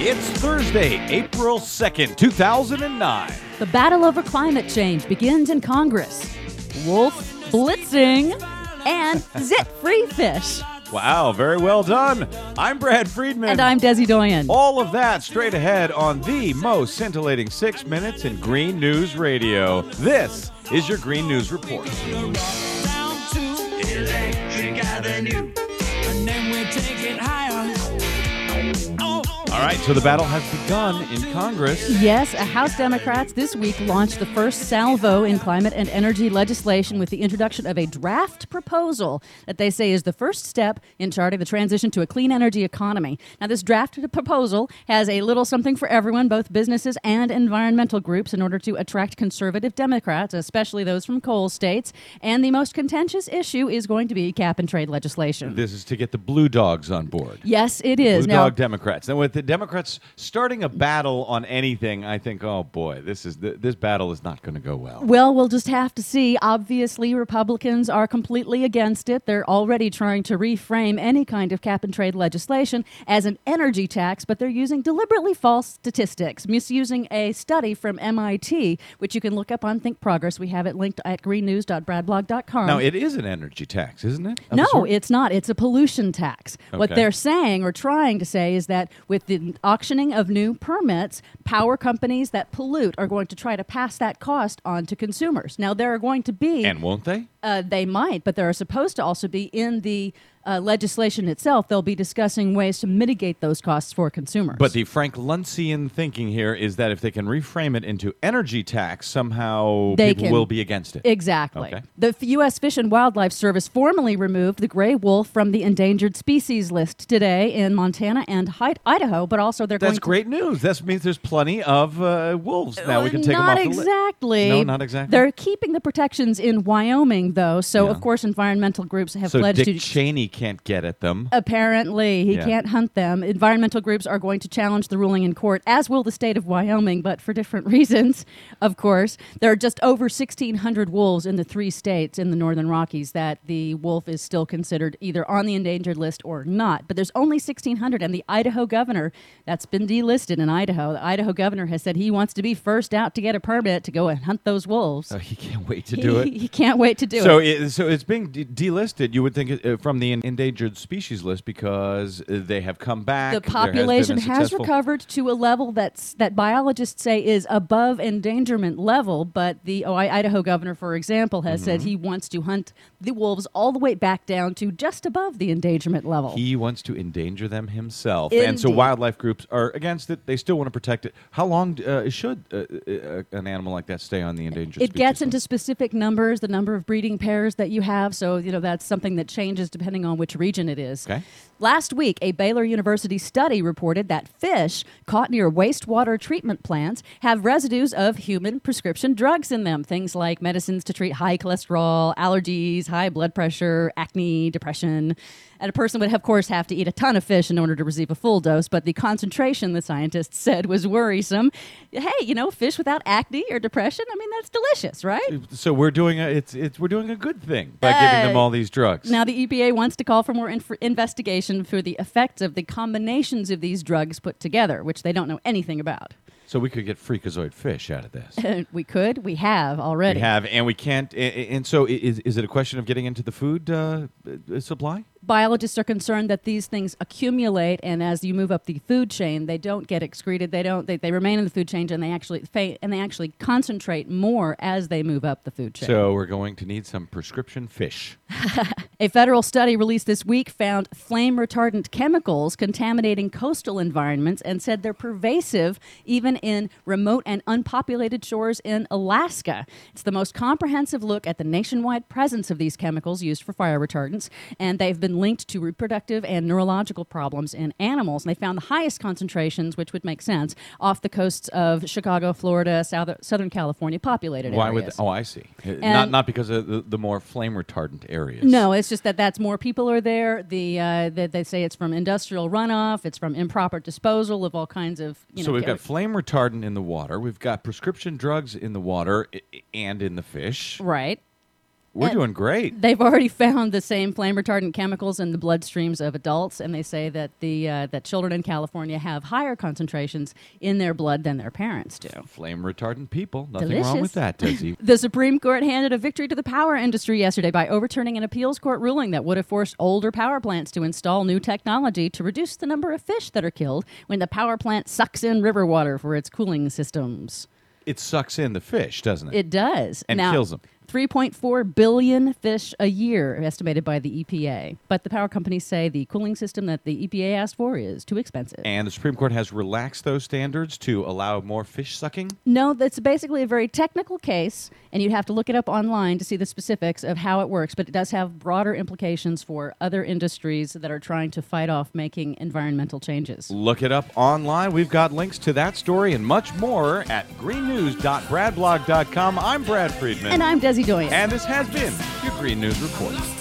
It's Thursday, April 2nd, 2009. The battle over climate change begins in Congress. Wolf blitzing and zit free fish. Wow, very well done. I'm Brad Friedman. And I'm Desi Doyen. All of that straight ahead on the most scintillating six minutes in Green News Radio. This is your Green News Report. All right, so the battle has begun in Congress. Yes, House Democrats this week launched the first salvo in climate and energy legislation with the introduction of a draft proposal that they say is the first step in charting the transition to a clean energy economy. Now, this draft proposal has a little something for everyone, both businesses and environmental groups, in order to attract conservative Democrats, especially those from coal states. And the most contentious issue is going to be cap and trade legislation. This is to get the blue dogs on board. yes, it is. Blue now, dog Democrats. Now, with the Democrats starting a battle on anything, I think, oh boy, this is th- this battle is not going to go well. Well, we'll just have to see. Obviously, Republicans are completely against it. They're already trying to reframe any kind of cap and trade legislation as an energy tax, but they're using deliberately false statistics, misusing a study from MIT, which you can look up on Think Progress. We have it linked at greennews.bradblog.com. Now, it is an energy tax, isn't it? No, it's not. It's a pollution tax. What they're saying or trying to say is that with the auctioning of new permits, power companies that pollute are going to try to pass that cost on to consumers. Now, there are going to be, And won't they? uh, they might, but there are supposed to also be in the uh, legislation itself, they'll be discussing ways to mitigate those costs for consumers. But the Frank Luntzian thinking here is that if they can reframe it into energy tax, somehow They people can- will be against it. Exactly. Okay. The U.S. Fish and Wildlife Service formally removed the gray wolf from the endangered species list today in Montana and Idaho, but also they're That's going to great news. That means there's plenty of uh, wolves now. We can take not them off the list. exactly. No, not exactly. They're keeping the protections in Wyoming, though. So, Yeah. of course, environmental groups have So pledged Dick to. Cheney can't get at them. Apparently, he Yeah. can't hunt them. Environmental groups are going to challenge the ruling in court, as will the state of Wyoming, but for different reasons, of course. There are just over 1,600 wolves in the three states in the Northern Rockies that the wolf is still considered either on the endangered list or not. But there's only 1,600, and the Idaho governor, that's been delisted in Idaho, the Idaho governor has said he wants to be first out to get a permit to go and hunt those wolves. Uh, he can't wait to do it. he can't wait to do so it. it, so it's being de- delisted. You would think uh, from the endangered species list because they have come back. the there has population has, recovered to a level that's that biologists say is above endangerment level. But the oh, I- Idaho governor, for example, has said Mm-hmm. he wants to hunt the wolves all the way back down to just above the endangerment level. He wants to endanger them himself, and so wildlife groups are against it. They still want to protect it. How long uh, should uh, uh, an animal like that stay on the endangered? it gets into specific numbers, the number of breeding pairs that you have. So, you know, that's something that changes depending on which region it is. Okay. Last week, a Baylor University study reported that fish caught near wastewater treatment plants have residues of human prescription drugs in them. Things like medicines to treat high cholesterol, allergies, high blood pressure, acne, depression. And a person would, of course, have to eat a ton of fish in order to receive a full dose, but the concentration, the scientists said, was worrisome. Hey, you know, fish without acne or depression, I mean, that's delicious, right? So we're doing a it's it's we're doing a good thing by giving them Uh, all these drugs. Now, the EPA wants to call for more inf- investigation for the effects of the combinations of these drugs put together, which they don't know anything about. so we could get freakazoid fish out of this. we could, we have already. we have, and we can't. a- a- And so, is is it a question of getting into the food uh, uh, supply? Biologists are concerned that these things accumulate, and as you move up the food chain, they don't get excreted. They don't. They, they remain in the food chain, and they actually fa- and they actually concentrate more as they move up the food chain. So we're going to need some prescription fish. A federal study released this week found flame retardant chemicals contaminating coastal environments and said they're pervasive even in remote and unpopulated shores in Alaska. It's the most comprehensive look at the nationwide presence of these chemicals used for fire retardants, and they've been linked to reproductive and neurological problems in animals. And they found the highest concentrations, which would make sense, off the coasts of Chicago, Florida, South- Southern California, populated Why areas. would? Oh, I see. Uh, not not because of the, the more flame retardant areas. No, it's just that that's more people are there. The uh, that they say it's from industrial runoff. It's from improper disposal of all kinds of. You so know, we've got flame retardant in the water. We've got prescription drugs in the water i- and in the fish. right. We're doing great. They've already found the same flame retardant chemicals in the bloodstreams of adults, and they say that the uh, that children in California have higher concentrations in their blood than their parents do. Flame retardant people. Nothing wrong with Delicious. that, Desi. The Supreme Court handed a victory to the power industry yesterday by overturning an appeals court ruling that would have forced older power plants to install new technology to reduce the number of fish that are killed when the power plant sucks in river water for its cooling systems. it sucks in the fish, doesn't it? It does. And now, kills 'em. 3.4 billion fish a year, estimated by the EPA. But the power companies say the cooling system that the EPA asked for is too expensive. and the Supreme Court has relaxed those standards to allow more fish sucking. No, that's basically a very technical case, and you'd have to look it up online to see the specifics of how it works. But it does have broader implications for other industries that are trying to fight off making environmental changes. Look it up online. We've got links to that story and much more at greennews.bradblog.com. I'm Brad Friedman. And I'm Desi Doyen. And this has been your Green News Report.